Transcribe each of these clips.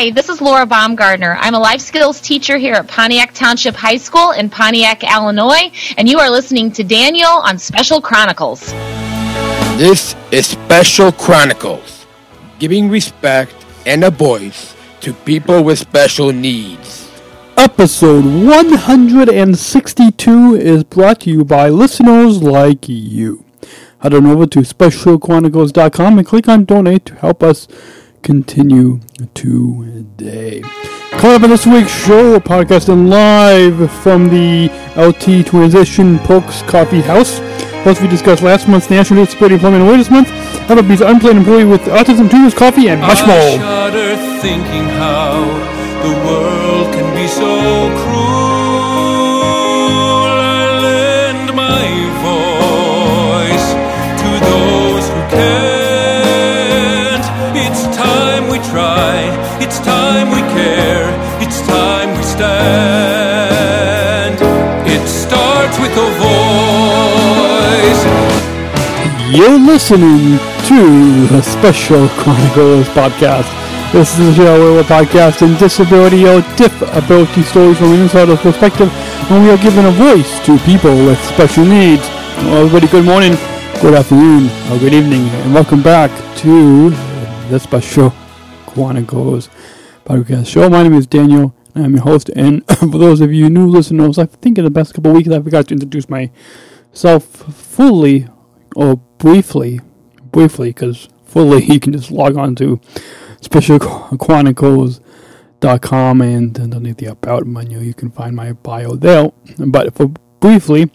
Hi, this is Laura Baumgardner. I'm a life skills teacher here at Pontiac Township High School in Pontiac, Illinois, and you are listening to Daniel on Special Chronicles. This is Special Chronicles, giving respect and a voice to people with special needs. Episode 162 is brought to you by listeners like you. Head on over to specialchronicles.com and click on donate to help us continue today. Coming up in this week's show, podcasting live from the LT Transition Perks Coffee House. Plus, we discussed last month's National Disability Employment Awareness Month, Applebee's unemployed employee with autism, tools, coffee, and much more. I shudder thinking how the world can be so voice. You're listening to the Special Chronicles podcast. This is a show where we're podcasting disability or disability stories from an insider's perspective, and we are giving a voice to people with special needs. Well, everybody, good morning, good afternoon, or good evening, and welcome back to the Special Chronicles podcast show. My name is Daniel, I'm your host. And for those of you new listeners, I think in the past couple weeks I forgot to introduce myself fully or briefly, briefly, because fully you can just log on to specialchronicles.com and underneath the About menu you can find my bio there. But for briefly,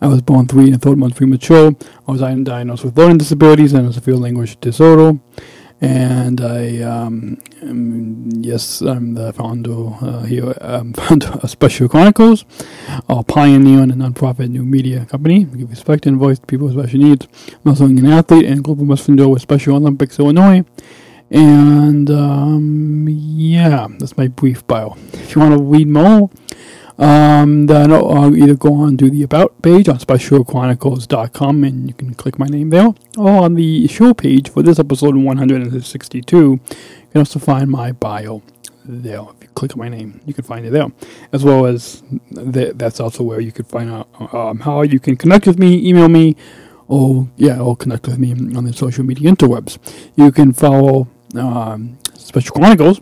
I was born three and a third months premature. I was diagnosed with learning disabilities and a severe language disorder. And I, um, um, yes, I'm the founder uh, here, um, founder of Special Chronicles, a pioneer and a nonprofit new media company. We give respect and voice to people with special needs. I'm also an athlete and global ambassador with Special Olympics Illinois. And um, yeah, that's my brief bio. If you want to read more, um, then I'll either go on to the About page on specialchronicles.com and you can click my name there, or on the show page for this episode 162, you can also find my bio there. If you click on my name, you can find it there, as well as th- that's also where you can find out um, how you can connect with me, email me, or yeah, or connect with me on the social media interwebs. You can follow um, Special Chronicles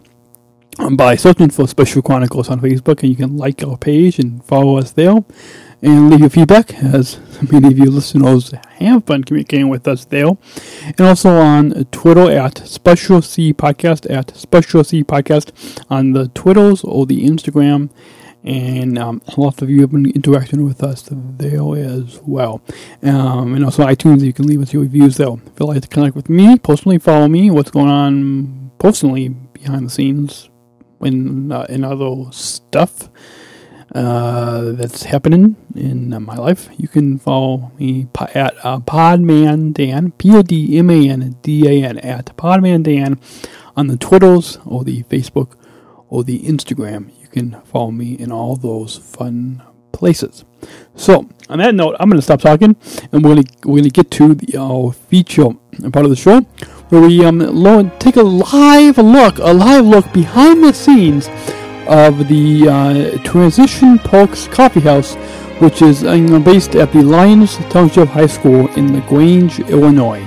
by searching for Special Chronicles on Facebook, and you can like our page and follow us there, and leave your feedback, as many of you listeners have been communicating with us there, and also on Twitter at Special C Podcast at Special C Podcast on the Twitters or the Instagram. And um, lots of you have been interacting with us there as well. Um, and also iTunes, you can leave us your reviews there. If you'd like to connect with me, personally follow me, what's going on personally behind the scenes in, uh, in other stuff uh, that's happening in uh, my life, you can follow me at uh, Podman Dan, P O D M A N D A N, at Podman Dan on the Twitters or the Facebook or the Instagram. You can follow me in all those fun places. So, on that note, I'm going to stop talking and we're going to get to the uh, feature part of the show where we um, take a live look, a live look behind the scenes of the uh, Transition Perks Coffee House, which is uh, based at the Lyons Township High School in LaGrange, Illinois.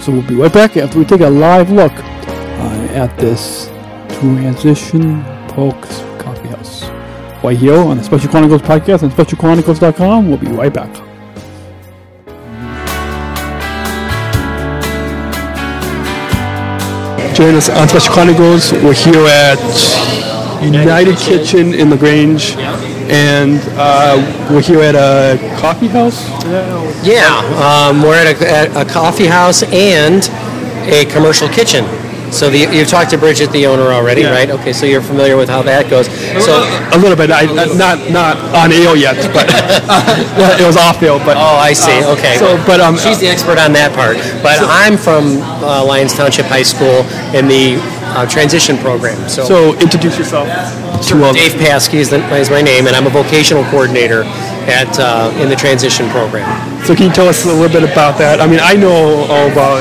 So we'll be right back after we take a live look uh, at this Transition Perks Coffee House. Right here on the Special Chronicles podcast on specialchronicles.com. We'll be right back. Join us on Special Chronicles. We're here at United Kitchen in LaGrange, and uh, we're here at a coffee house. Yeah, um, we're at a, at a coffee house and a commercial kitchen. So the, you've talked to Bridget, the owner, already, Yeah. right? Okay, so you're familiar with how that goes. So, a little bit, I, not not on air yet, but it was off air. But oh, I see. um, Okay. So, but um, she's the expert on that part. But I'm from uh, Lyons Township High School in the uh, transition program. So, so introduce yourself to uh, Dave Paskey is, the, is my name, and I'm a vocational coordinator at uh, in the transition program. So can you tell us a little bit about that? I mean, I know all about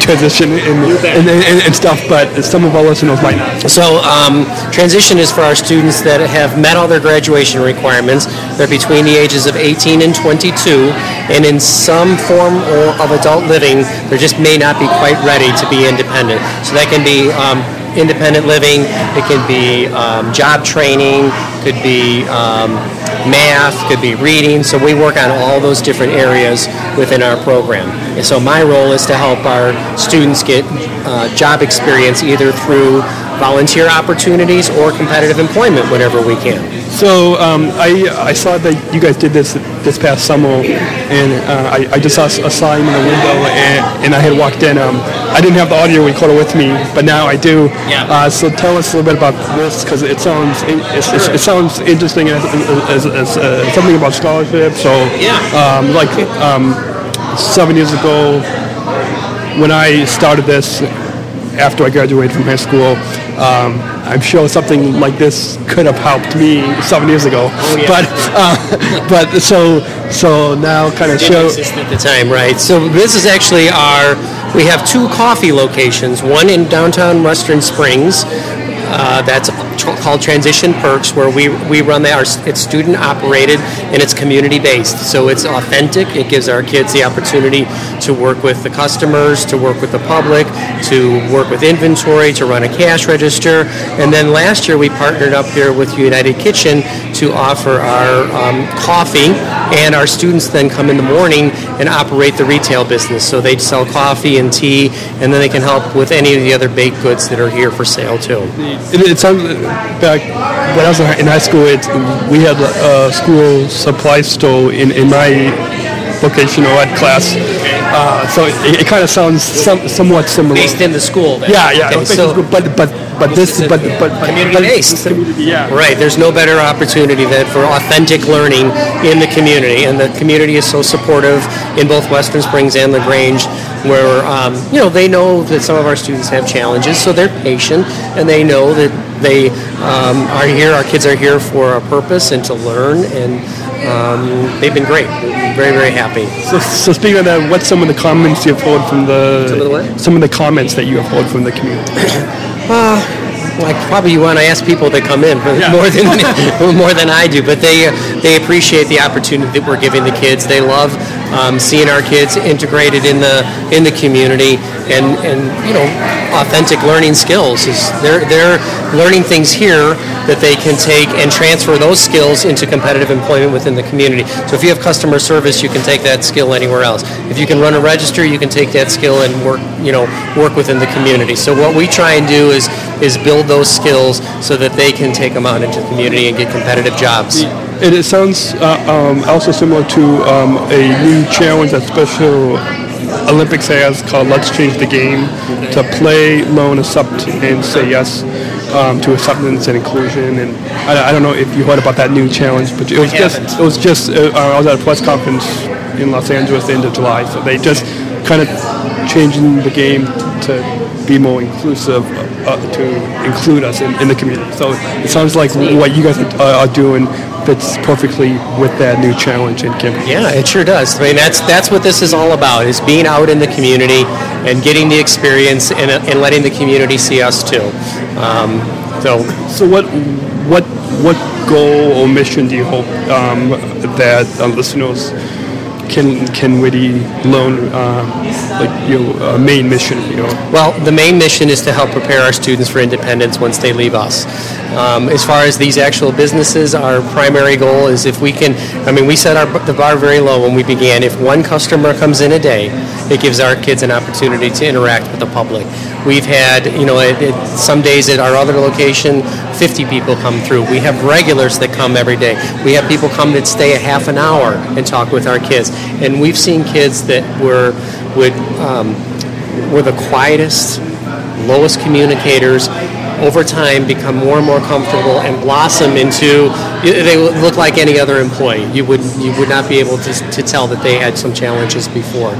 transition and, and, and, and stuff, but some of our listeners might not. So um, transition is for our students that have met all their graduation requirements. They're between the ages of 18 and 22, and in some form or of adult living, they just may not be quite ready to be independent. So that can be um, independent living, it can be um, job training, could be um, math, could be reading. So we work on all those different areas within our program. And so my role is to help our students get uh, job experience either through volunteer opportunities or competitive employment whenever we can. So um, I, I saw that you guys did this this past summer, and uh, I, I just saw a sign in the window, and, and I had walked in. Um, I didn't have the audio recorder with me, but now I do. Yeah. Uh, so tell us a little bit about this, because it sounds it, it, it sounds interesting as, as, as uh, something about scholarship. So Yeah. um, like um, seven years ago, when I started this after I graduated from high school, um, I'm sure something like this could have helped me seven years ago. yeah. But uh, but so so now kind of show. at the time, right? So this is actually our. We have two coffee locations. One in downtown Western Springs. Uh, that's tr- called Transition Perks, where we, we run that. It's student operated and it's community based. So it's authentic. It gives our kids the opportunity to work with the customers, to work with the public, to work with inventory, to run a cash register. And then last year we partnered up here with United Kitchen to offer our um, coffee, and our students then come in the morning and operate the retail business. So they sell coffee and tea, and then they can help with any of the other baked goods that are here for sale too. It, it sounds back when I was in high school. It, we had a school supply store in, in my vocational ed class. Uh, so it, it kind of sounds some, somewhat similar. Based in the school. Then. yeah, yeah. Okay, so- but but but this but but but community but based. Community, yeah. Right. There's no better opportunity than for authentic learning in the community, and the community is so supportive in both Western Springs and Lagrange, where um, you know they know that some of our students have challenges, so they're patient, and they know that they um, are here. Our kids are here for a purpose and to learn, and um, they've been great. Very very happy. So, so speaking of that, what's some of the comments you've heard from the Some of the some of the comments that you have heard from the community? Like probably you want to ask people that come in Yeah. more than more than I do, but they they appreciate the opportunity that we're giving the kids. They love um, seeing our kids integrated in the in the community and and you know authentic learning skills. Is they're they're learning things here that they can take and transfer those skills into competitive employment within the community. So if you have customer service, you can take that skill anywhere else. If you can run a register, you can take that skill and work you know work within the community. So what we try and do is is build those skills so that they can take them out into the community and get competitive jobs. It, it sounds uh, um, also similar to um, a new challenge that Special Olympics has called Let's Change the Game to play, learn, accept, and say yes um, to acceptance and inclusion. And I, I don't know if you heard about that new challenge, but it was just haven't. it was just uh, I was at a press conference in Los Angeles the end of July, so they just kind of changing the game to be more inclusive, uh, to include us in, in the community. So it sounds like what you guys are, are doing fits perfectly with that new challenge in campus. Yeah, it sure does. I mean, that's that's what this is all about: is being out in the community and getting the experience and, and letting the community see us too. Um, so So what what what goal or mission do you hope um, that uh, listeners can can really learn um, like your uh, main mission? You know. Well, the main mission is to help prepare our students for independence once they leave us. Um, as far as these actual businesses, our primary goal is if we can, I mean, we set our, the bar very low when we began. If one customer comes in a day, it gives our kids an opportunity to interact with the public. We've had, you know, at, at some days at our other location, 50 people come through. We have regulars that come every day. We have people come that stay a half an hour and talk with our kids. And we've seen kids that were, would, um, were the quietest, lowest communicators over time become more and more comfortable and blossom into they look like any other employee. You would you would not be able to, to tell that they had some challenges before.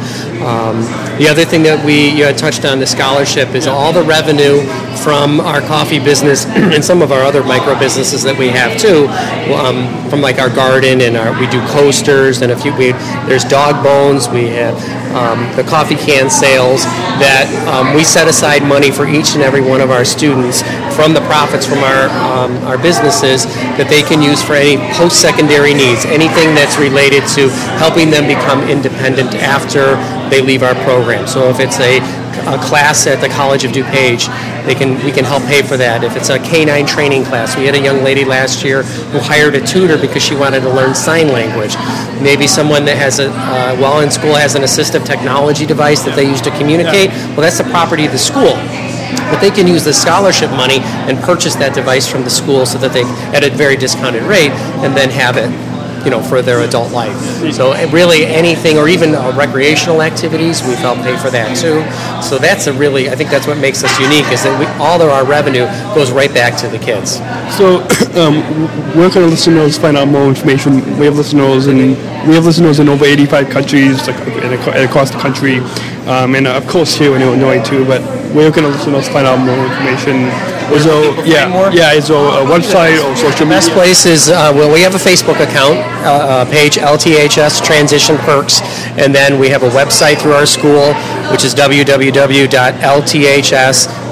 Um, the other thing that we you had touched on the scholarship is all the revenue from our coffee business and some of our other micro businesses that we have too. Um, from like our garden and our we do coasters and a few we there's dog bones we have um, the coffee can sales, that um, we set aside money for each and every one of our students from the profits from our um, our businesses that they can use for any post-secondary needs, anything that's related to helping them become independent after they leave our program. So if it's a a class at the College of DuPage, they can we can help pay for that. If it's a K9 training class, we had a young lady last year who hired a tutor because she wanted to learn sign language. Maybe someone that has a uh, while in school has an assistive technology device that they use to communicate. Well, that's the property of the school. But they can use the scholarship money and purchase that device from the school so that they at a very discounted rate and then have it you know, for their adult life. So really anything, or even uh, recreational activities, we've helped pay for that too. So that's a really, I think that's what makes us unique is that we, all of our revenue goes right back to the kids. So, um, where can listeners find out more information? We have listeners in we have listeners in over 85 countries like, and across the country, um, and of course here in Illinois too. But where you can listeners find out more information? Is there, yeah, yeah, is there a website or social media? Best place is, uh, well, we have a Facebook account uh, uh, page, LTHS Transition Perks, and then we have a website through our school, which is www.lths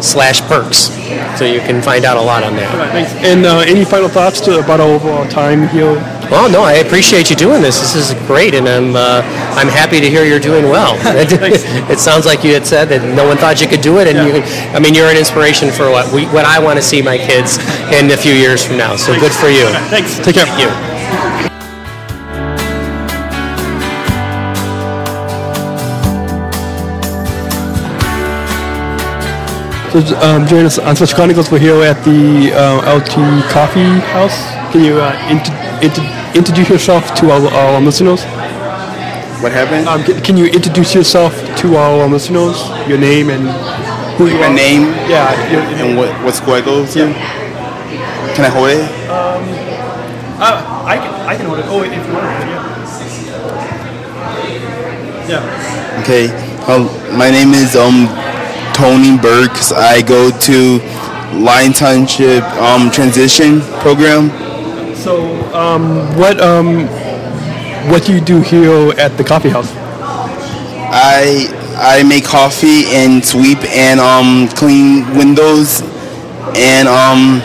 slash perks. So you can find out a lot on there. that. Thanks. And uh, any final thoughts to, about our overall time here? Well, no, I appreciate you doing this. This is great, and I'm uh, I'm happy to hear you're doing well. it sounds like you had said that no one thought you could do it, and you. I mean, you're an inspiration for what we what I want to see my kids in a few years from now. So good for you. Thanks. Take care. Thank you. So um, join us on Such Chronicles. We're here at the uh, LT Coffee House. Can you uh, int- int- introduce yourself to our, our listeners? What happened? Um, can, you introduce yourself to our listeners? Your name and who you My are? name Yeah. Your, and what, what school I go to? Can I hold it? Um, uh, I can I can hold it. Oh, if you want to. Yeah. Yeah. Okay. Um, my name is um Tony Burks. I go to Lyons Township um transition program. So, um, what um, what do you do here at the coffee house? I I make coffee and sweep and um clean windows and um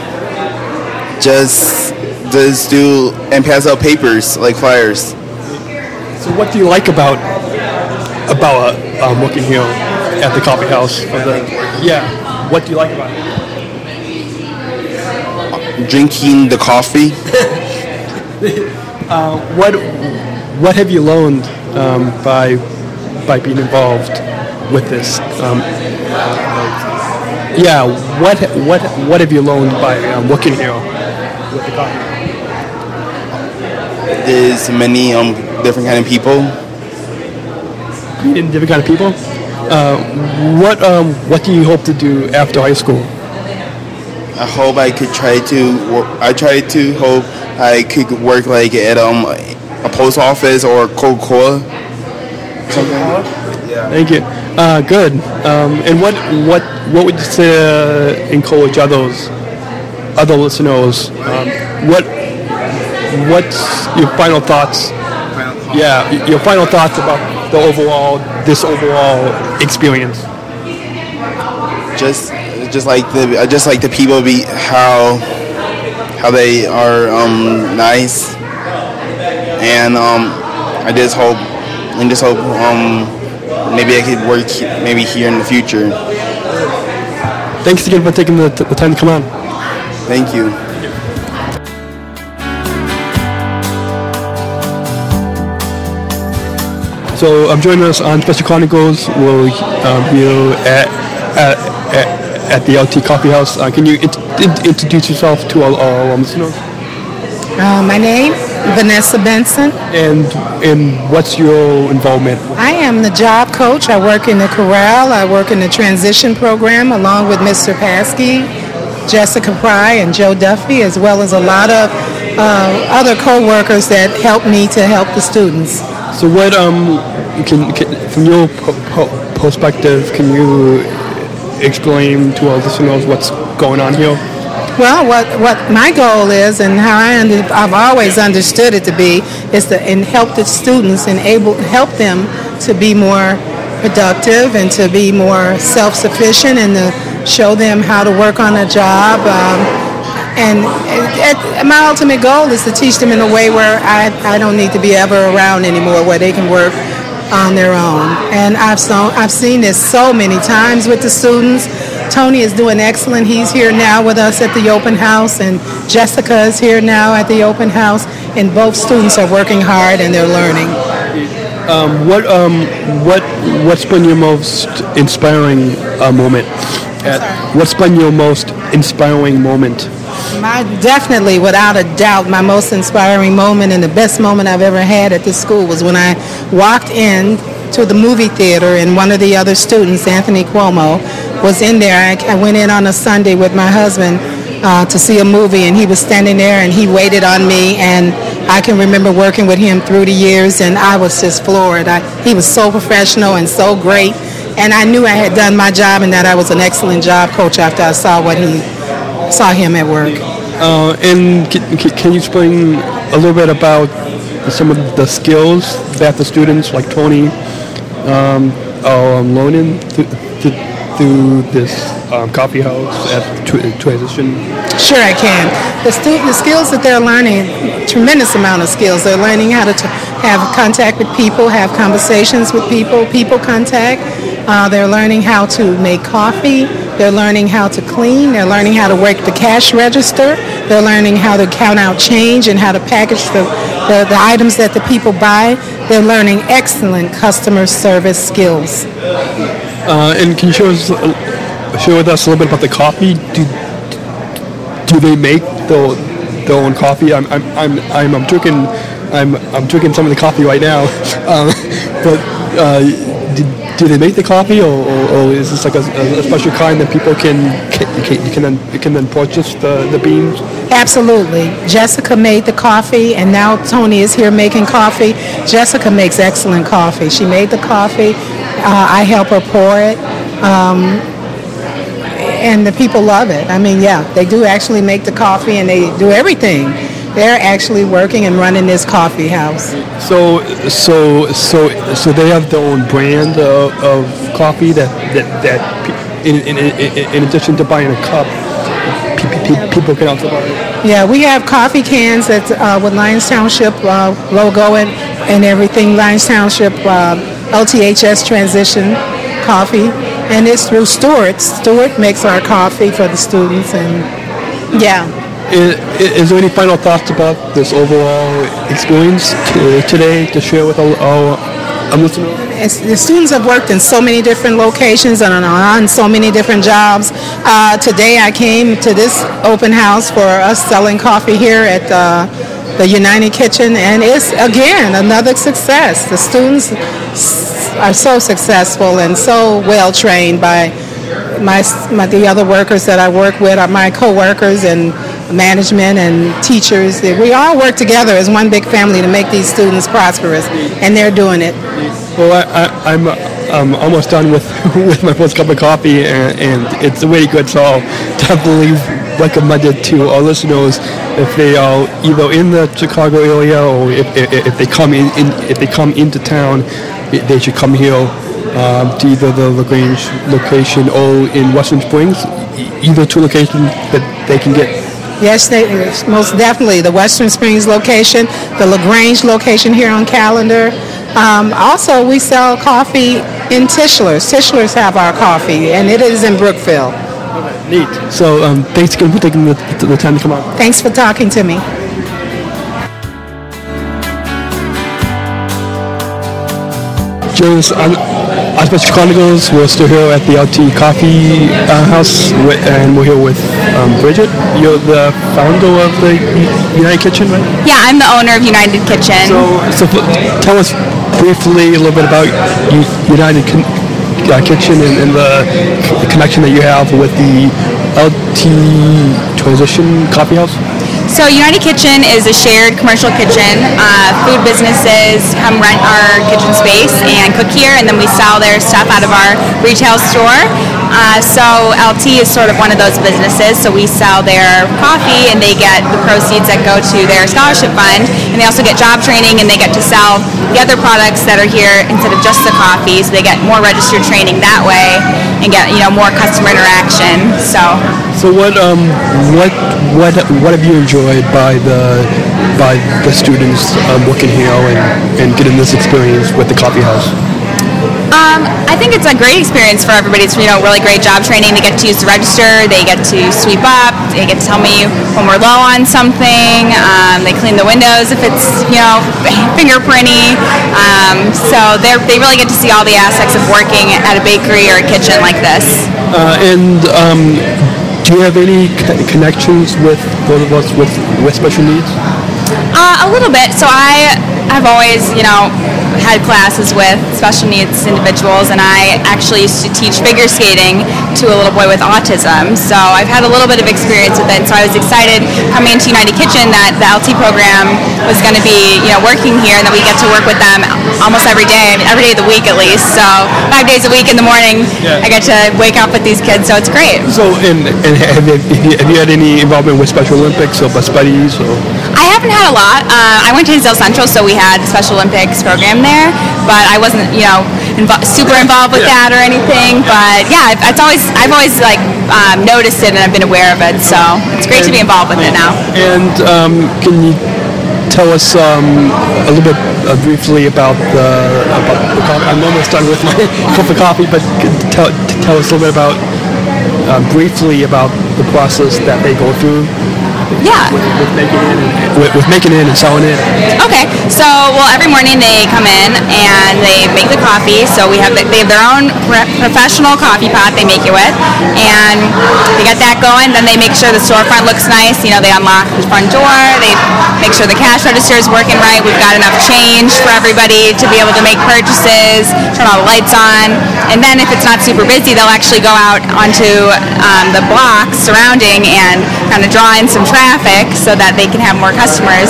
just just do and pass out papers like flyers. So, what do you like about about uh, um, working here at the coffee house? The, yeah. What do you like about it? Drinking the coffee. Uh, what what have you learned um, by by being involved with this? Um, yeah. What what what have you learned by um, working here with the? There's many um different kind of people. Meeting different kind of people. Uh, what um, what do you hope to do after high school? I hope I could try to. I try to hope I could work like at um a post office or Coca Cola. Something. Thank you. Uh, good. Um, and what what what would you say uh, encourage others, other listeners? Um, what what's your final thoughts? Yeah, your final thoughts about the overall this overall experience. Just just like the just like the people be how how they are um nice and um I just hope and just hope um maybe I could work maybe here in the future. Thanks again for taking the, the time to come on. Thank you. So I'm um, joining us on Special Chronicles. We're um, here at, at, at, at the LT Coffee House. Uh, can you int- int- introduce yourself to our, our listeners? Uh, my name, Vanessa Benson. And and what's your involvement? I am the job coach. I work in the corral. I work in the transition program along with Mr. Paskey, Jessica Pry, and Joe Duffy, as well as a lot of uh, other co-workers that help me to help the students. So what um can, can from your po- po- perspective can you explain to our listeners what's going on here? Well, what, what my goal is and how I under, I've always understood it to be is to and help the students and able help them to be more productive and to be more self-sufficient and to show them how to work on a job. Um, and at, at, my ultimate goal is to teach them in a way where I, I don't need to be ever around anymore, where they can work on their own. And I've, so, I've seen this so many times with the students. Tony is doing excellent. He's here now with us at the open house, and Jessica is here now at the open house. And both students are working hard and they're learning. Um, what um, what what's been your most inspiring uh, moment? At, what's been your most inspiring moment? My definitely, without a doubt, my most inspiring moment and the best moment I've ever had at this school was when I walked in to the movie theater and one of the other students, Anthony Cuomo, was in there. I, I went in on a Sunday with my husband uh, to see a movie and he was standing there and he waited on me and I can remember working with him through the years and I was just floored. I, he was so professional and so great and I knew I had done my job and that I was an excellent job coach after I saw what he saw him at work. Uh, and can, can you explain a little bit about some of the skills that the students like Tony um, are learning through this um, coffee house at transition? Sure, I can. The, stu- the skills that they're learning, tremendous amount of skills. They're learning how to t- have contact with people, have conversations with people, people contact. Uh, they're learning how to make coffee. They're learning how to clean. They're learning how to work the cash register. They're learning how to count out change and how to package the, the, the items that the people buy. They're learning excellent customer service skills. Uh, and can you show us, share with us a little bit about the coffee? Do, do they make their, their own coffee? I'm, I'm, I'm, I'm, I'm drinking I'm, I'm drinking some of the coffee right now. Um, but uh, do, do they make the coffee, or, or, or is this like a, a, special kind that people can can, can then can then purchase the, the beans? Absolutely. Jessica made the coffee, and now Tony is here making coffee. Jessica makes excellent coffee. She made the coffee. Uh, I help her pour it. Um, and the people love it. I mean, yeah, they do actually make the coffee and they do everything they're actually working and running this coffee house. So, so, so, so they have their own brand of, of coffee that that that in, in, in, in addition to buying a cup, people can also buy. Yeah, we have coffee cans that uh, with Lyons Township uh, logo and and everything. Lyons Township uh, LTHS transition coffee, and it's through Stewart. Stewart makes our coffee for the students, and yeah. Is, there any final thoughts about this overall experience today to share with our, our listeners? The students have worked in so many different locations and on so many different jobs. Uh, today I came to this open house for us selling coffee here at uh, the United Kitchen, and it's again another success. The students are so successful and so well trained by my, my the other workers that I work with are my coworkers and management and teachers. We all work together as one big family to make these students prosperous, and they're doing it. Well, I, am I'm, I'm almost done with, with my first cup of coffee, and, and it's really good. So I'll definitely recommend it to our listeners if they are either in the Chicago area or if, if, if they come in, in, if they come into town, they should come here um, to either the Lagrange location or in Western Springs. Either two locations that they can get Yes, they, most definitely. The Western Springs location, the LaGrange location here on calendar. Um, also, we sell coffee in Tischler's. Tischler's have our coffee, and it is in Brookfield. Okay, neat. So um, thanks again for taking the, the time to come on. Thanks for talking to me. Jones, Special Chronicles. We're still here at the LT Coffee uh, House, and we're here with um, Bridget. You're the founder of the United Kitchen, right? Yeah, I'm the owner of United Kitchen. So, so tell us briefly a little bit about United uh, Kitchen and, and the connection that you have with the LT Transition Coffee House. So United Kitchen is a shared commercial kitchen. Uh, food businesses come rent our kitchen space and cook here, and then we sell their stuff out of our retail store. Uh, so LT is sort of one of those businesses. So we sell their coffee, and they get the proceeds that go to their scholarship fund, and they also get job training, and they get to sell the other products that are here instead of just the coffee. So they get more registered training that way, and get you know more customer interaction. So. So what um what what what have you enjoyed by the by the students um, working here and, and getting this experience with the coffee house? Um, I think it's a great experience for everybody. It's you know really great job training. They get to use the register. They get to sweep up. They get to tell me when we're low on something. Um, they clean the windows if it's you know fingerprinty. Um, so they they really get to see all the aspects of working at a bakery or a kitchen like this. Uh, and um, do you have any connections with both of us with with special needs? Uh, a little bit. So I have always, you know, had classes with special needs individuals, and I actually used to teach figure skating to a little boy with autism. So I've had a little bit of experience with it. And so I was excited coming into United Kitchen that the LT program was going to be, you know, working here, and that we get to work with them almost every day, I mean, every day of the week at least. So five days a week in the morning, I get to wake up with these kids. So it's great. So and, and have, you, have you had any involvement with Special Olympics or bus buddies or? I haven't had a lot. Uh, I went to Hinsdale Central, so we had the Special Olympics program there, but I wasn't, you know, invo- super involved with that or anything. But yeah, I've- it's always I've always like um, noticed it and I've been aware of it. So it's great to be involved with it now. And um, can you tell us um, a little bit uh, briefly about the about the coffee? I'm almost done with my cup of coffee, but can tell, tell us a little bit about uh, briefly about the process that they go through Yeah. with, with making in and, with, with making it and selling in. Okay, so well, every morning they come in and they make the coffee. So we have the, they have their own professional coffee pot they make it with, and they get that going. Then they make sure the storefront looks nice. You know, they unlock the front door. They make sure the cash register is working right. We've got enough change for everybody to be able to make purchases. Turn all the lights on, and then if it's not super busy, they'll actually go out onto um, the blocks surrounding and kind of draw in some traffic so that they can have more customers.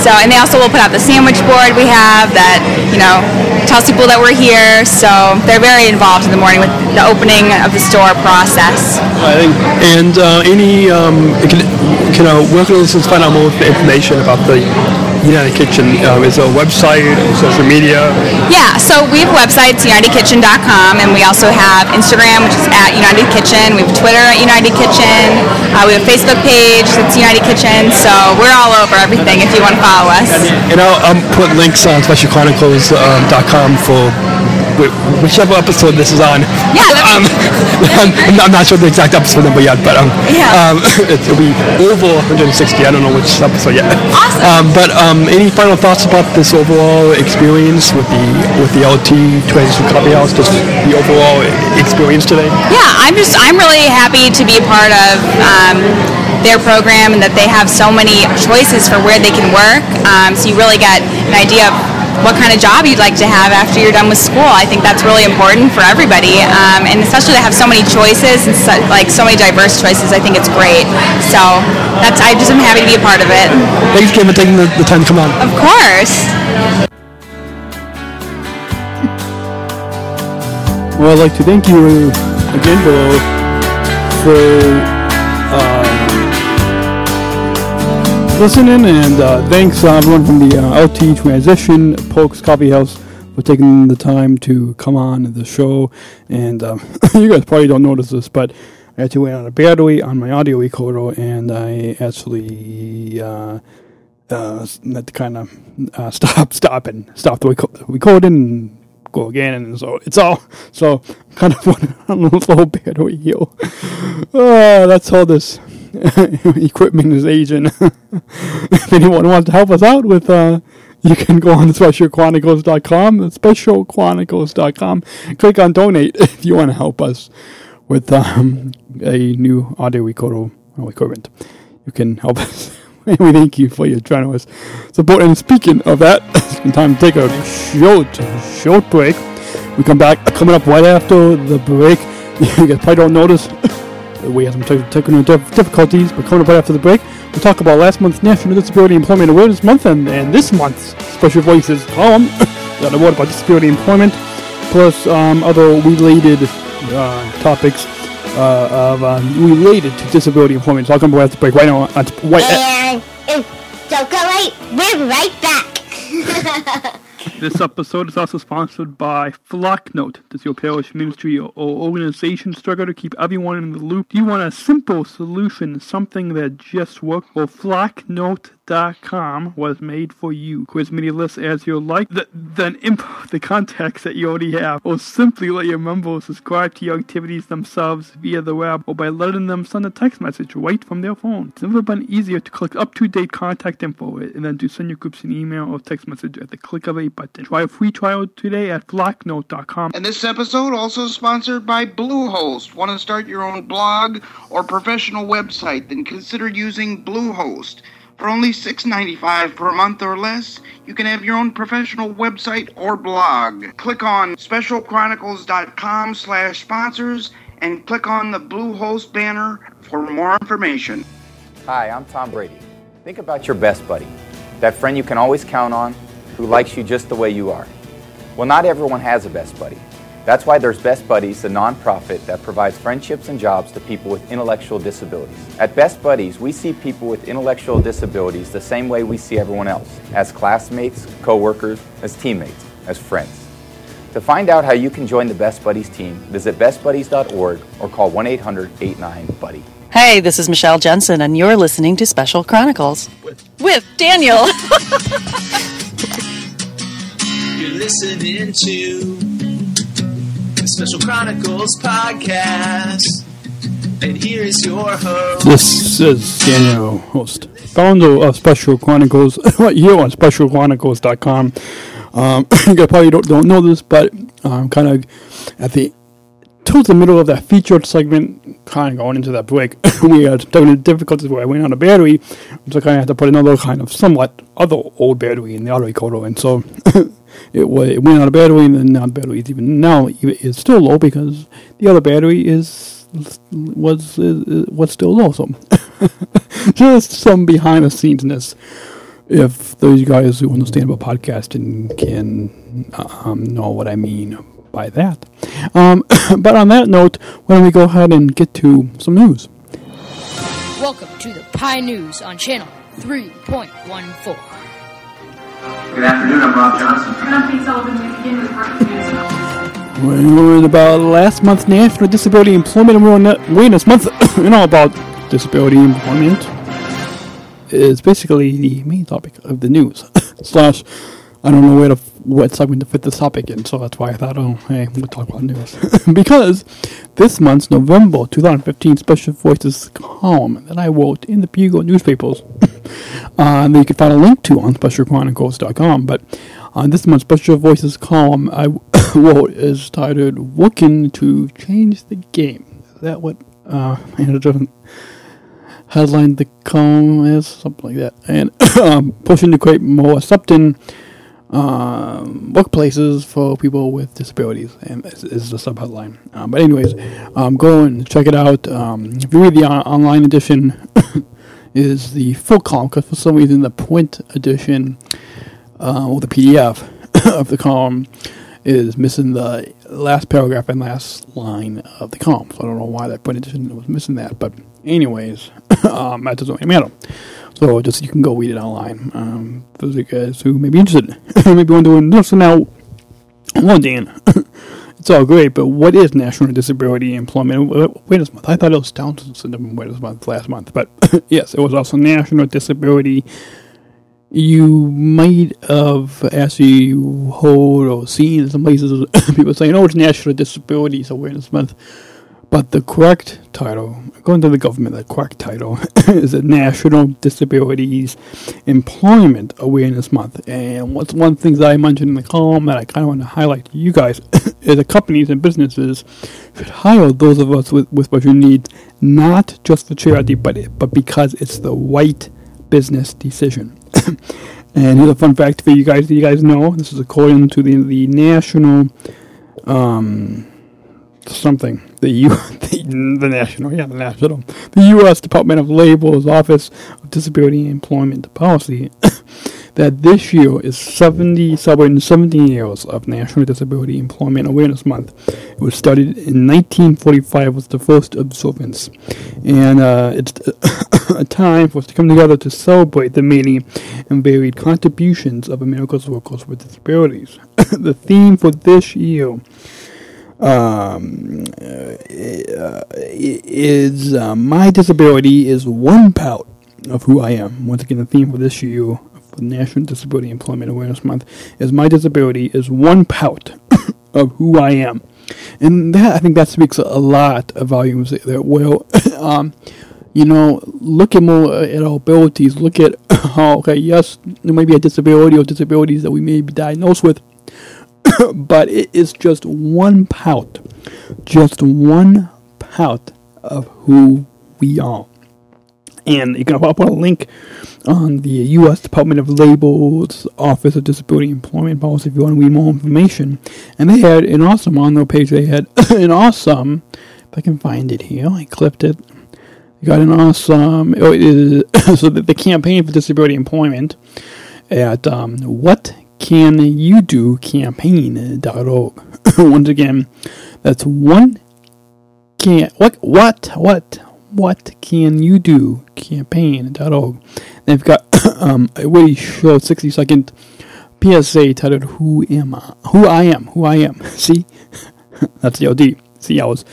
So, and they also will put out the sandwich board we have that, you know, tells people that we're here. So they're very involved in the morning with the opening of the store process. I think. And uh, any um, can, can uh, listeners find out more information about the United Kitchen? Um, is a website, social media? Yeah, so we have a website, unitedkitchen.com, and we also have Instagram, which is at United Kitchen. We have Twitter at United Kitchen. Uh, we have a Facebook page that's United Kitchen. So we're all over everything if you want to follow us. And I'll, I'll put links on specialchronicles.com for whi- whichever episode this is on. Yeah, um, I'm, I'm not- sure the exact episode number yet, but um, Yeah. um, it'll be over 160. I don't know which episode yet. Awesome. Um, but um, any final thoughts about this overall experience with the with the LT Transition Coffee House? Just the overall experience today. Yeah, I'm just I'm really happy to be a part of um, their program and that they have so many choices for where they can work. Um, so you really get an idea of what kind of job you'd like to have after you're done with school. I think that's really important for everybody, um, and especially to have so many choices and so, like so many diverse choices. I think it's great. So that's I just am happy to be a part of it. Thanks, Kim, for taking the, the time to come on. Of course. Well, I'd like to thank you again for for uh, listening, and uh, thanks uh, everyone from the uh, LT Transition Perks Coffee House for taking the time to come on the show. And um, you guys probably don't notice this, but I actually went on a battery on my audio recorder, and I actually. Uh, uh, had to kind of uh, stop, stop, and stop the reco- recording and go again, and so it's all so kind of on a little bit battery heal. Oh, that's how this equipment is aging. if anyone wants to help us out with, uh, you can go on specialchronicles.com, specialchronicles.com, click on donate if you want to help us with um, a new audio recorder equipment. You can help us. And we thank you for your generous support. And speaking of that, it's time to take a short, short break. We come back, coming up right after the break. You guys probably don't notice we have some te- technical difficulties, but coming up right after the break, we'll talk about last month's National Disability Employment Awareness Month and, and this month's Special Voices column. Got a word about disability employment, plus um, other related uh, topics uh, of uh, related to disability employment. So I'll come back to break right now. On, right, And if don't go away, we're right back. This episode is also sponsored by Flocknote. Does your parish ministry or organization struggle to keep everyone in the loop? Do you want a simple solution, something that just works? Well, Flocknote.com was made for you. Quiz media list as you like. The, then import the contacts that you already have, or simply let your members subscribe to your activities themselves via the web, or by letting them send a text message right from their phone. It's never been easier to collect up-to-date contact info and then to send your groups an email or text message at the click of a button. Try a free trial today at flocknote.com. And this episode also sponsored by Bluehost. Want to start your own blog or professional website? Then consider using Bluehost. For only $6.95 per month or less, you can have your own professional website or blog. Click on specialchronicles.com slash sponsors and click on the Bluehost banner for more information. Hi, I'm Tom Brady. Think about your best buddy, that friend you can always count on, who likes you just the way you are. Well, not everyone has a best buddy. That's why there's Best Buddies, the nonprofit that provides friendships and jobs to people with intellectual disabilities. At Best Buddies, we see people with intellectual disabilities the same way we see everyone else as classmates, co-workers, as teammates, as friends. To find out how you can join the Best Buddies team, visit bestbuddies.org or call 1 800 89 Buddy. Hey, this is Michelle Jensen, and you're listening to Special Chronicles with Daniel. You're listening to the Special Chronicles podcast. And here is your host. This is Daniel, host, founder of Special Chronicles, right here on SpecialChronicles.com. Um, you probably don't, don't know this, but I'm kind of at the towards the middle of that featured segment, kind of going into that break, we had technical difficulties where I went on a battery, so I kind of had to put another kind of somewhat other old battery in the auto recorder, and so it, it went on a battery, and then now the battery is even now is still low because the other battery is was was still low. So just some behind the scenesness. If those guys who understand about podcasting can um, know what I mean by that. Um, but on that note, why don't we go ahead and get to some news? Welcome to the Pie News on Channel 3.14. Good afternoon, I'm Rob Johnson. And I'm Pete Sullivan. We begin with breaking news. We learned about last month's National Disability Employment Awareness Month. you know about disability employment is basically the main topic of the news. Slash, I don't know where to what segment to fit this topic in, so that's why I thought, oh, hey, we'll talk about news. because this month's November 2015 Special Voices column that I wrote in the Bugle newspapers, uh, that you can find a link to on specialchronicles.com. But uh, this month's Special Voices column I wrote is titled "Working to Change the Game." Is that what uh, and it doesn't headline the column is something like that, and um, pushing to create more accepting um, workplaces for people with disabilities, and this is the sub headline. Um, but anyways, um, go and check it out. Um, if you read the on- online edition, is the full column because for some reason the print edition uh, or the PDF of the column is missing the last paragraph and last line of the column. So I don't know why that print edition was missing that, but anyways, um, that doesn't really matter. So just you can go read it online. Um, for the guys who may be interested, maybe wondering, so now, well, Dan, it's all great, but what is National Disability Employment Awareness Month? I thought it was Down Syndrome Awareness Month last month, but yes, it was also National Disability. You might have actually heard or seen in some places people saying, "Oh, it's National Disabilities Awareness Month." But the correct title, according to the government, the correct title is the National Disabilities Employment Awareness Month. And what's one thing that I mentioned in the column that I kind of want to highlight to you guys is that companies and businesses should hire those of us with, with special needs, not just for charity, but but because it's the right business decision. and here's a fun fact for you guys. You guys know this is according to the the National. Um, something the U the, the national yeah the national the U.S. Department of Labor's Office of Disability Employment Policy. that this year is 70, celebrating 70 years of National Disability Employment Awareness Month. It was started in 1945 was the first observance. And uh, it's a time for us to come together to celebrate the many and varied contributions of America's workers with disabilities. the theme for this year um, uh, is uh, my disability is one pout of who I am. Once again, the theme for this year for National Disability Employment Awareness Month is my disability is one pout of who I am, and that I think that speaks a lot of volumes. That well, um, you know, look at more at our abilities. Look at how okay, yes, there may be a disability or disabilities that we may be diagnosed with but it is just one pout, just one pout of who we are. And you can put a link on the U.S. Department of Labor's Office of Disability Employment Policy if you want to read more information. And they had an awesome on their page. They had an awesome. If I can find it here, I clipped it. Got an awesome. Oh, it is, so the, the campaign for disability employment at um, what can you do campaign.org. Once again, that's one can what what what what can you do campaign.org. They've got um, a really short 60 second PSA titled Who Am I? Who I Am. Who I Am. See? That's the OD. See, I was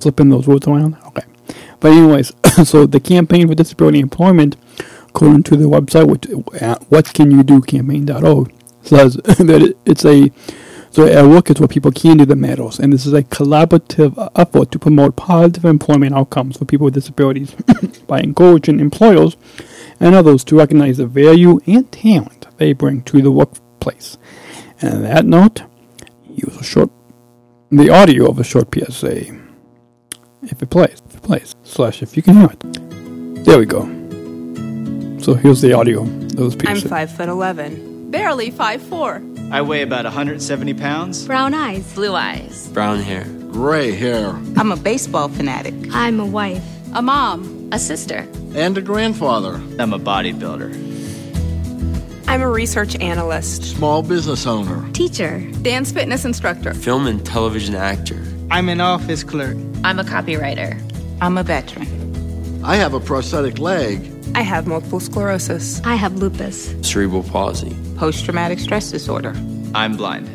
flipping those words around? Okay. But, anyways, so the campaign for disability employment, according to the website, which, uh, whatcanyoudo campaign.org, says that it's a so at work is where people can do the matters, and this is a collaborative effort to promote positive employment outcomes for people with disabilities by encouraging employers and others to recognize the value and talent they bring to the workplace. And on that note, use a short the audio of a short PSA. If it plays, if it plays, slash if you can hear it. There we go. So here's the audio of this PSA. I'm five foot eleven, barely five four. I weigh about 170 pounds. Brown eyes, blue eyes. Brown hair. Gray hair. I'm a baseball fanatic. I'm a wife, a mom, a sister. And a grandfather. I'm a bodybuilder. I'm a research analyst, Small business owner. teacher, dance fitness instructor. Film and television actor. I'm an office clerk. I'm a copywriter. I'm a veteran. I have a prosthetic leg. I have multiple sclerosis, I have lupus. Cerebral palsy. Post traumatic stress disorder, I'm blind.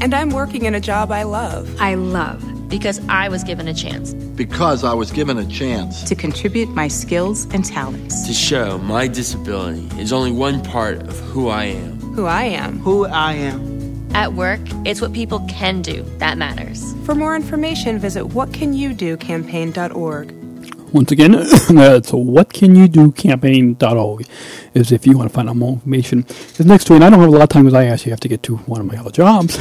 and I'm working in a job I love I love. Because I was given a chance. Because I was given a chance. to contribute my skills and talents. To show my disability is only one part of who I am. Who I am. Who I am. At work, it's what people can do that matters. For more information, visit whatcanyoudocampaign.org. Once again, that's whatcanyoudocampaign.org is if you want to find out more information. It's next to it, I don't have a lot of time because I actually have to get to one of my other jobs.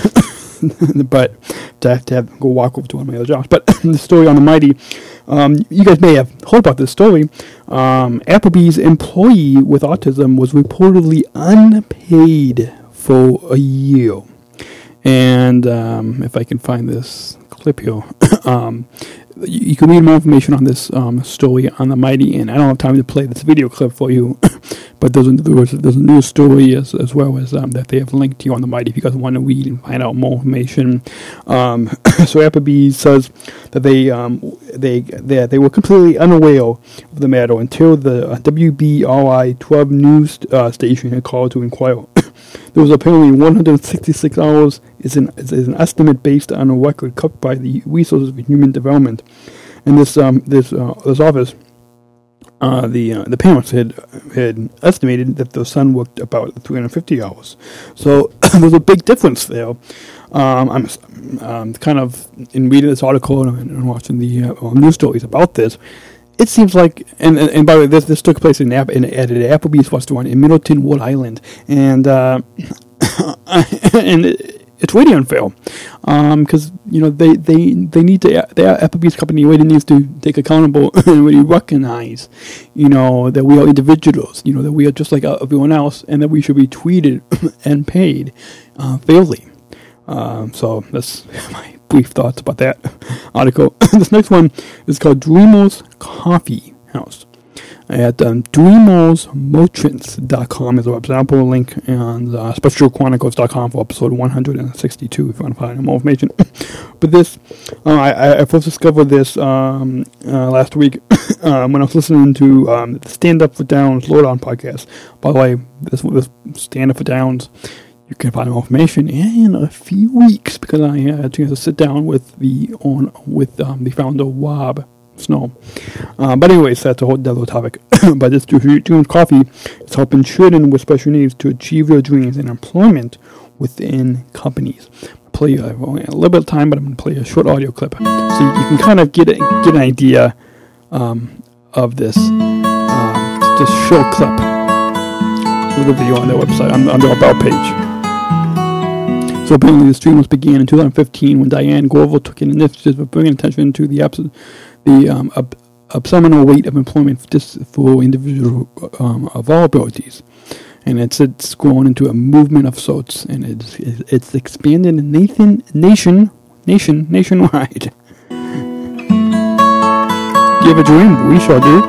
but to have to have, go walk over to one of my other jobs. But the story on the Mighty, um, you guys may have heard about this story. Um, Applebee's employee with autism was reportedly unpaid for a year. And um, if I can find this clip here, um, you, can read more information on this um, story on the Mighty. And I don't have time to play this video clip for you, but there's a, there's, a- there's a news story as, as well as um, that they have linked to you on the Mighty if you guys want to read and find out more information. Um, so Applebee's says that they um, they they they were completely unaware of the matter until the uh, WPRI 12 news uh, station had called to inquire. There was apparently 166 hours is an is an estimate based on a record kept by the Resources for Human Development, and this um this uh, this office. Uh, the uh, the parents had had estimated that the son worked about 350 hours, so there's a big difference there. Um, I'm um, kind of in reading this article and, and watching the uh, news stories about this. It seems like, and and, by the way, this this took place in, App, in at an Applebee's restaurant in Middletown, Rhode Island, and uh, and it, it's really unfair because you know they, they they need to the Applebee's company really needs to take accountable and really recognize you know that we are individuals, you know that we are just like everyone else, and that we should be treated and paid uh, fairly. Um, so that's my brief thoughts about that article. this next one is called Dreamers Coffee House. at um, dreamersmerchants.com is our website. I'll put a link and uh, specialchronicles.com for episode 162 if you want to find more information. but this, uh, I, I first discovered this um, uh, last week um, when I was listening to um, the Stand Up for Downs Lowdown podcast. By the way, this, this Stand Up for Downs you can find more information in a few weeks because I had a chance to sit down with the on with um, the founder Rob Snow. Uh, but anyways, that's a whole other topic. but this Dreams Coffee is helping children with special needs to achieve their dreams in employment within companies. Play a, a little bit of time, but I'm going to play a short audio clip so you, can kind of get a, get an idea um, of this um, just short clip a video on their website on, on their about page. So apparently, the stream was began in 2015 when Diane Gorville took an initiative of bringing attention to the abs- the um, ab- abdominal weight of employment for, individuals um, of all abilities. And it's it's grown into a movement of sorts, and it's it's expanded in Nathan nation nation nationwide. have a dream? We sure do.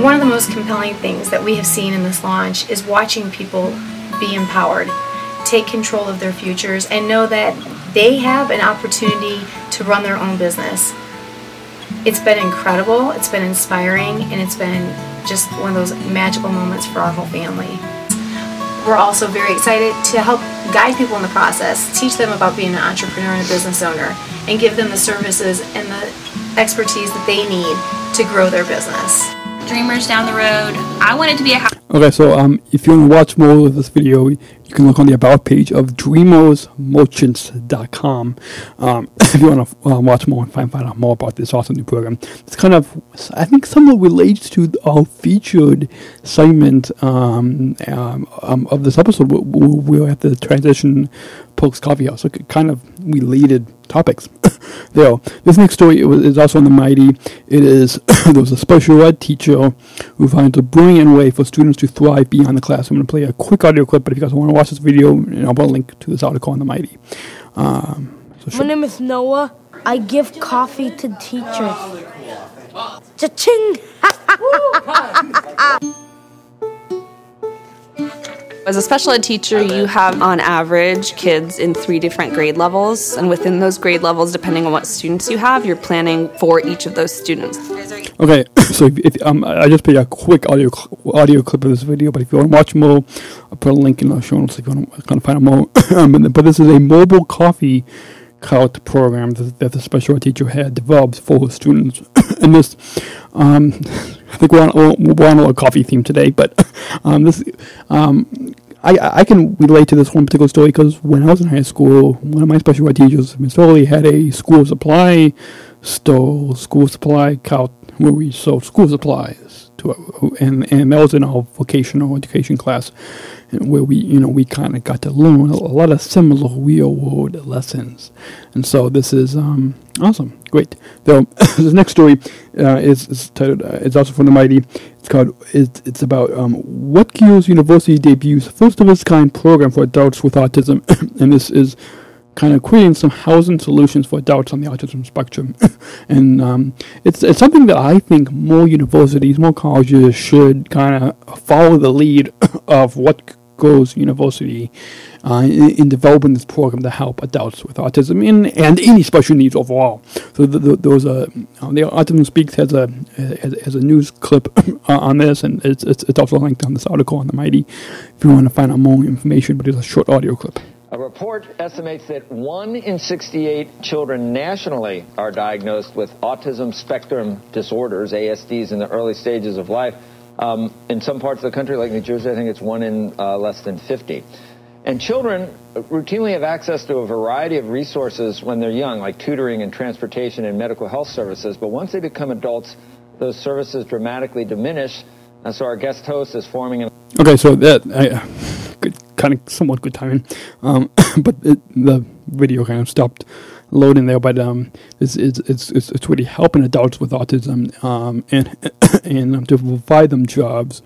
One of the most compelling things that we have seen in this launch is watching people be empowered, take control of their futures, and know that they have an opportunity to run their own business. It's been incredible, it's been inspiring, and it's been just one of those magical moments for our whole family. We're also very excited to help guide people in the process, teach them about being an entrepreneur and a business owner, and give them the services and the expertise that they need to grow their business. Dreamers down the road. I wanted to be a house. Okay, so um, if you want to watch more of this video, you can look on the about page of dreamersmerchants.com. Um, if you want to uh, watch more and find, find out more about this awesome new program, it's kind of, I think, somewhat relates to our featured segment um, um, um, of this episode. We're at the transition Perks Coffee House, so kind of related topics. there, this next story is also on the Mighty. It is there was a special ed teacher who finds a brilliant way for students to thrive beyond the class. I'm going to play a quick audio clip, but if you guys want to watch this video, and I'll put a link to this article on the Mighty. Um, so My name is Noah. I give coffee to teachers. Cha-ching! As a special ed teacher, you have on average kids in three different grade levels, and within those grade levels, depending on what students you have, you're planning for each of those students. Okay, so if, if um, I just played a quick audio cl- audio clip of this video, but if you want to watch more, I'll put a link in the show notes if you want to kind of find out more. um, but this is a mobile coffee cart program that, that the special ed teacher had developed for students. and this, um, I think we're on, we're on a little coffee theme today, but um, this, um, I, I can relate to this one particular story because when I was in high school, one of my special ed teachers, Miss Foley, had a school supply store, school supply cart where we sold school supplies to, and and that was in our vocational education class, where we you know we kind of got to learn a lot of similar real world lessons, and so this is um, awesome, great. So this next story uh, is, is titled. Uh, it's also from the Mighty. It's called. It's, it's about um, Rutgers University debuts first of its kind program for adults with autism, and this is kind of creating some housing solutions for adults on the autism spectrum. and um, it's it's something that I think more universities, more colleges should kind of follow the lead of what goes university uh, in, in, developing this program to help adults with autism and, and any special needs overall. So the, the, a uh, the Autism Speaks has a has, has a news clip on this, and it's, it's it's also linked on this article on the Mighty if you want to find out more information. But it's a short audio clip. A report estimates that one in 68 children nationally are diagnosed with autism spectrum disorders, ASDs, in the early stages of life. Um, in some parts of the country, like New Jersey, I think it's one in uh, less than 50. And children routinely have access to a variety of resources when they're young, like tutoring and transportation and medical health services. But once they become adults, those services dramatically diminish. And so our guest host is forming an. Okay, so that. I, good, kind of somewhat good timing. Um, but it, the video kind of stopped loading there. But um, it's, it's it's it's really helping adults with autism um, and and um, to provide them jobs.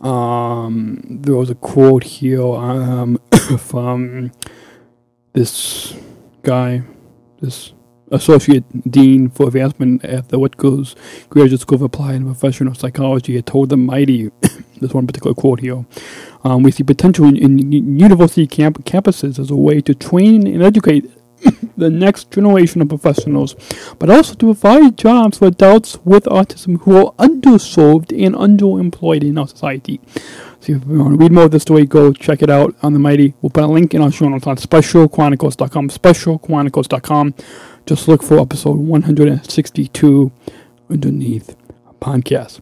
Um, there was a quote here um, from this guy, this Associate Dean for Advancement at the Whitco's Graduate School of Applied and Professional Psychology, had told the Mighty, this one particular quote here, um, we see potential in, in university camp- campuses as a way to train and educate the next generation of professionals, but also to provide jobs for adults with autism who are underserved and underemployed in our society. So if you want to read more of the story, go check it out on the Mighty. We'll put a link in our show notes on specialchronicles.com, specialchronicles.com. Just look for episode 162 underneath podcast.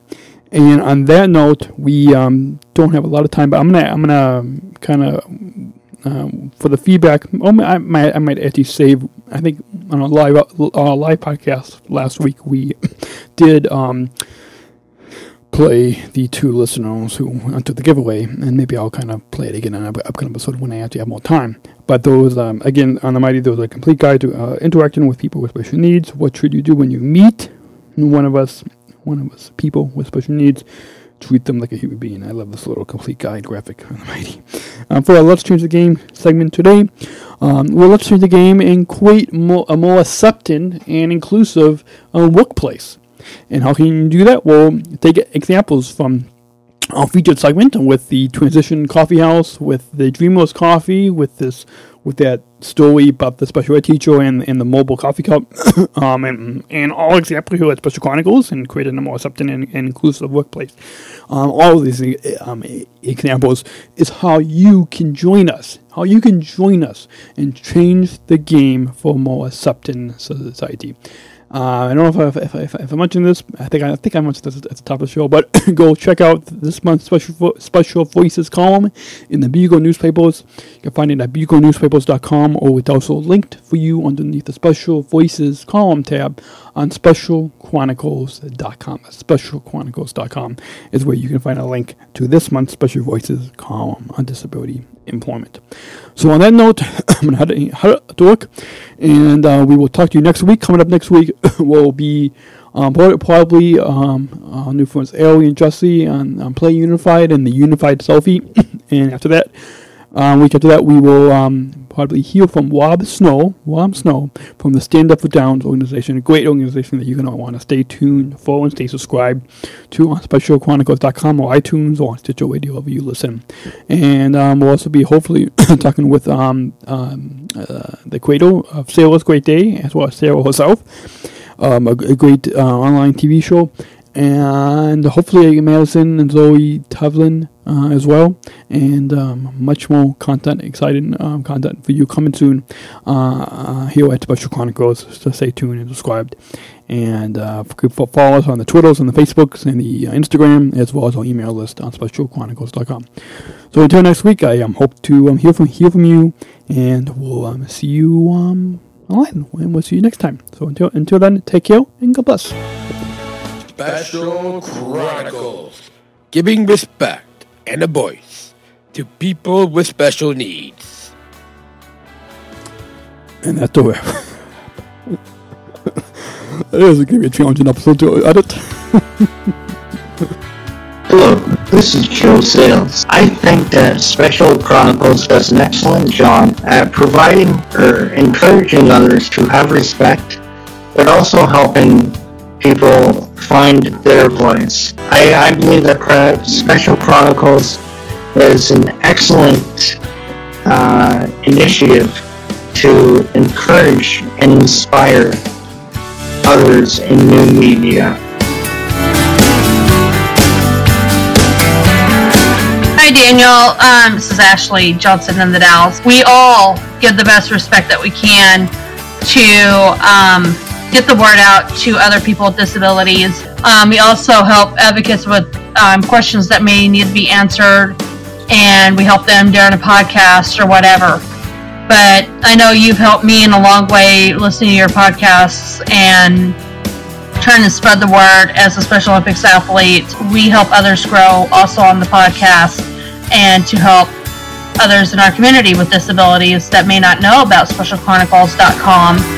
And on that note, we um, don't have a lot of time, but I'm gonna I'm gonna kind of um, for the feedback. Oh, I might I might actually save. I think on a live uh, live podcast last week we did um, play the two listeners who entered the giveaway, and maybe I'll kind of play it again in an upcoming episode when I actually have more time. But those um, again on the mighty, those are a complete guide to uh, interacting with people with special needs. What should you do when you meet one of us? One of us people with special needs treat them like a human being. I love this little complete guide graphic on the mighty. Um, for our Let's Change the Game segment today, um, well, let's change the game and create a more accepting and inclusive uh, workplace. And how can you do that? Well, take examples from our featured segment with the Transition Coffee House, with the Dreamers Coffee, with this, with that story about the special ed teacher and, and the mobile coffee cup, um, and, and all examples here at Special Chronicles and creating a more accepting and, and inclusive workplace. Um, all of these um, examples is how you can join us, how you can join us and change the game for a more accepting society. Uh, I don't know if I, if, if, if I mentioned this. I think I, I think I mentioned this at the top of the show. But go check out this month's special special voices column in the Bugle newspapers. You can find it at buglenewspapers.com, or it's also linked for you underneath the special voices column tab on specialchronicles.com. Specialchronicles.com is where you can find a link to this month's special voices column on disability employment. So on that note, I'm to head to work, and uh, we will talk to you next week. Coming up next week will be um, probably um, uh, new friends Ellie and Jesse on, on Play Unified and the Unified Selfie. and after that, um, week after that, we will um, probably hear from Rob Snow, Rob Snow, from the Stand Up for Downs organization, a great organization that you're going to want to stay tuned for and stay subscribed to on specialchronicles.com or iTunes or Stitcher Radio, wherever you listen. And um, we'll also be hopefully talking with um, um, uh, the creator of Sarah's Great Day, as well as Sarah herself, um, a, a, great uh, online TV show. And hopefully Madison and Zoe Tevlin uh, as well, and um, much more content, exciting um, content for you coming soon uh, uh, here at Special Chronicles. So stay tuned and subscribed, and uh, follow us on the Twitters and the Facebooks and the uh, Instagram, as well as our email list on SpecialChronicles.com. So until next week, I um, hope to um, hear from hear from you, and we'll um, see you um, online, and we'll see you next time. So until until then, take care and God bless. Special Chronicles, giving respect and a voice to people with special needs. And that's the way. it is going to be a challenging episode to edit. Hello, this is Joe Sales. I think that Special Chronicles does an excellent job at providing or encouraging others to have respect, but also helping people find their voice. I, I believe that Special Chronicles is an excellent uh, initiative to encourage and inspire others in new media. Hi, Daniel. Um, this is Ashley Johnson in the Dalles. We all give the best respect that we can to um, get the word out to other people with disabilities. Um, we also help advocates with um, questions that may need to be answered, and we help them during a podcast or whatever. But I know you've helped me in a long way listening to your podcasts and trying to spread the word as a Special Olympics athlete. We help others grow also on the podcast and to help others in our community with disabilities that may not know about specialchronicles.com.